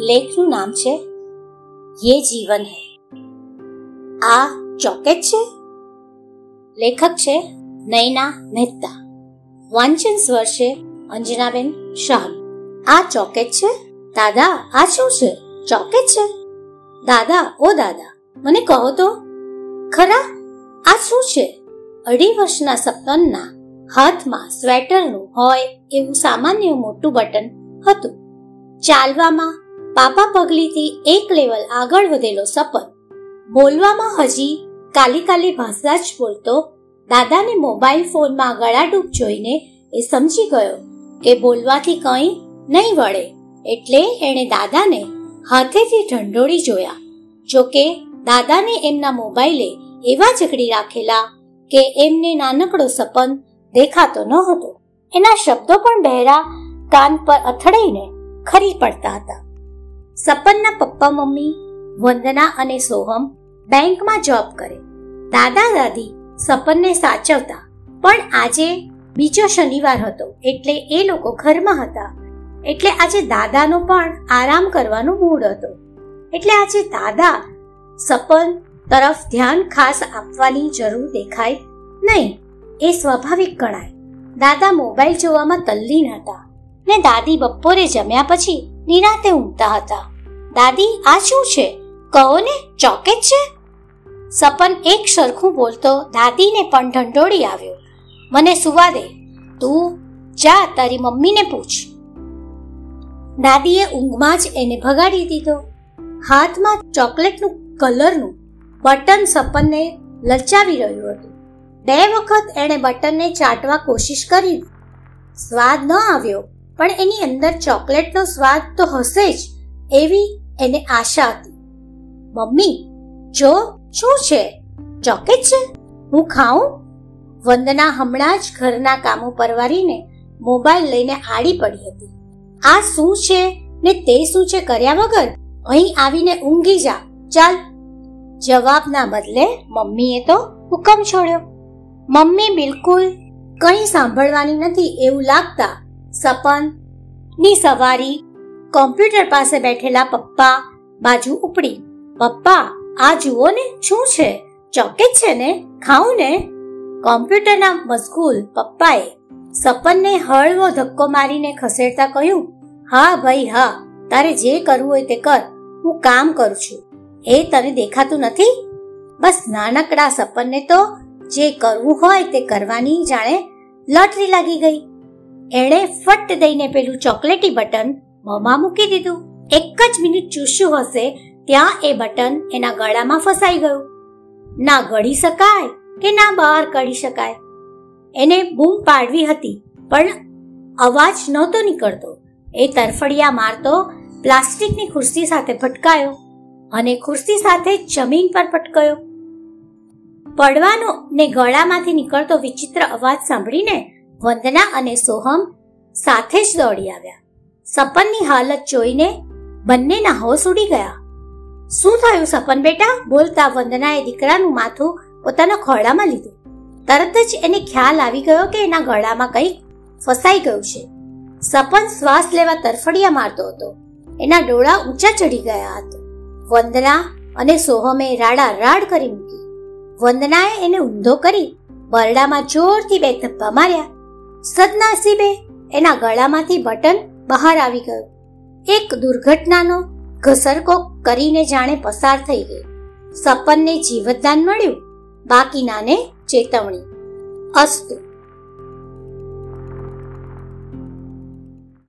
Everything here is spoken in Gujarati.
લેખનું નામ છે યે જીવન હૈ આ ચોકેટ છે? લેખક છે નૈના મહેતા. વાંચન સ્વર છે અંજનાબેન શાહ. આ ચોકેટ છે? દાદા, આ શું છે? ચોકેટ છે? દાદા, ઓ દાદા, મને કહો તો. ખરા? આ શું છે? અઢી વર્ષના સપનના હાથમાં સ્વેટરનું હોય એવું સામાન્ય મોટું બટન હતું. ચાલવામાં પાપા પગલીથી એક લેવલ આગળ વધેલો સપન. બોલવામાં હજી કાલી કાલી ભાષા જ બોલતો, દાદાને મોબાઈલ ફોનમાં ગળાડૂબ જોઈને એ સમજી ગયો કે બોલવાથી કંઈ નહીં વળે, એટલે એણે દાદાને હાથેથી ઢંઢોળી જોયા. જોકે દાદાને એમના મોબાઈલે એવા જકડી રાખેલા કે એમને નાનકડો સપન દેખાતો ન હતો. એના શબ્દો પણ બહેરા કાન પર અથડાઈને ખરી પડતા હતા. સપનના પપ્પા મમ્મી, વંદના અને સોહમ બેંકમાં જોબ કરે. દાદા દાદી સપનને સાચવતા. પણ આજે બીજો શનિવાર હતો એટલે એ લોકો ઘરમાં હતા. એટલે આજે દાદાનો પણ આરામ કરવાનો મૂડ હતો. એટલે આજે દાદા સપન તરફ ધ્યાન ખાસ આપવાની જરૂર દેખાય નહીં, એ સ્વાભાવિક ગણાય. દાદા મોબાઈલ જોવામાં તલ્લીન હતા ને દાદી બપોરે જમ્યા પછી નિરાતે ઊંઘતા હતા. દાદી, આ શું છે? કહો ને ચોકેટ છે? સપન એક સરખું બોલતો દાદીને પણ ઢંઢોળી આવ્યો. મને સુવા દે. તું જા, તારી મમ્મીને પૂછ. દાદીએ ઊંઘમાં જ એને ભગાડી દીધો. હાથમાં ચોકલેટનું કલરનું બટન સપનને લલચાવી રહ્યું હતું. બે વખત એણે બટનને ચાટવા કોશિશ કરી. સ્વાદ ન આવ્યો, પણ એની અંદર ચોકલેટનો સ્વાદ તો હશે જ, એવી એને આશા હતી. મમ્મી, જો, શું છે? ચોકે છે? હું ખાઉં? વંદના હમણાં જ ઘરના કામો પરવારીને મોબાઈલ લઈને આડી પડી હતી. આ શું છે ને તે શું છે કર્યા વગર? અહીં આવીને ઊંઘી જા. ચાલ. જવાબના બદલે મમ્મીએ તો હુકમ છોડ્યો. મમ્મી, બિલકુલ કંઈ સાંભળવાની નથી એવું લાગતા. સપન, ની સવારી કોમ્પ્યુટર પાસે બેઠેલા પપ્પા બાજુ ઉપડી. પપ્પા, આ જુઓ ને, શું છે? ચોકે છે ને? ખાઉં ને? કોમ્પ્યુટરના મશગુલ પપ્પાએ સપનને હળવો ધક્કો મારીને ખસેડતા કહ્યું, હા ભાઈ, હા, તારે જે કરવું હોય તે કર, હું કામ કરું છું. એ તને દેખાતું નથી? બસ નાનકડા સપનને તો જે કરવું હોય તે કરવાની જાણે લોટરી લાગી ગઈ. એણે ફટ દઈને પેલું ચોકલેટી બટન મોંમાં મૂકી દીધું. એક જ મિનિટ ચૂસ્યું હશે, ત્યાં એ બટન એના ગળામાં ફસાઈ ગયું. ના ગળી શકાય કે ના બહાર કાઢી શકાય. એને બૂમ પાડવી હતી, પણ અવાજ નહોતો નીકળતો. એ તરફડિયા મારતો પ્લાસ્ટિકની ખુરશી સાથે ભટકાયો અને ખુરશી સાથે જમીન પર પટકાયો પડવાનો ને ગળામાંથી નીકળતો વિચિત્ર અવાજ સાંભળીને વંદના અને સોહમ સાથે જ દોડી આવ્યા. સપનની હાલત જોઈને બંનેના હોશ ઉડી ગયા. શું થયું સપન બેટા? બોલતા વંદનાએ દીકરાનું માથું પોતાના ખોળામાં લીધું. તરત જ એને ખ્યાલ આવી ગયો કે એના ગળામાં કંઈક ફસાઈ ગયું છે. સપન શ્વાસ લેવા તરફડિયા મારતો હતો. એના ડોળા ઊંચા ચડી ગયા હતા. વંદના અને સોહમે રાડા રાડ કરી મૂકી. વંદનાએ એને ઊંધો કરી બરડામાં જોરથી બે ધબ્બા માર્યા. સદનાસીબે એના ગળામાંથી બટન બહાર આવી ગયો. એક દુર્ઘટનાનો ઘસરકો કરીને જાણે પસાર થઈ ગઈ સપનને જીવતદાન મળ્યું. બાકીનાને ચેતવણી. અસ્તુ.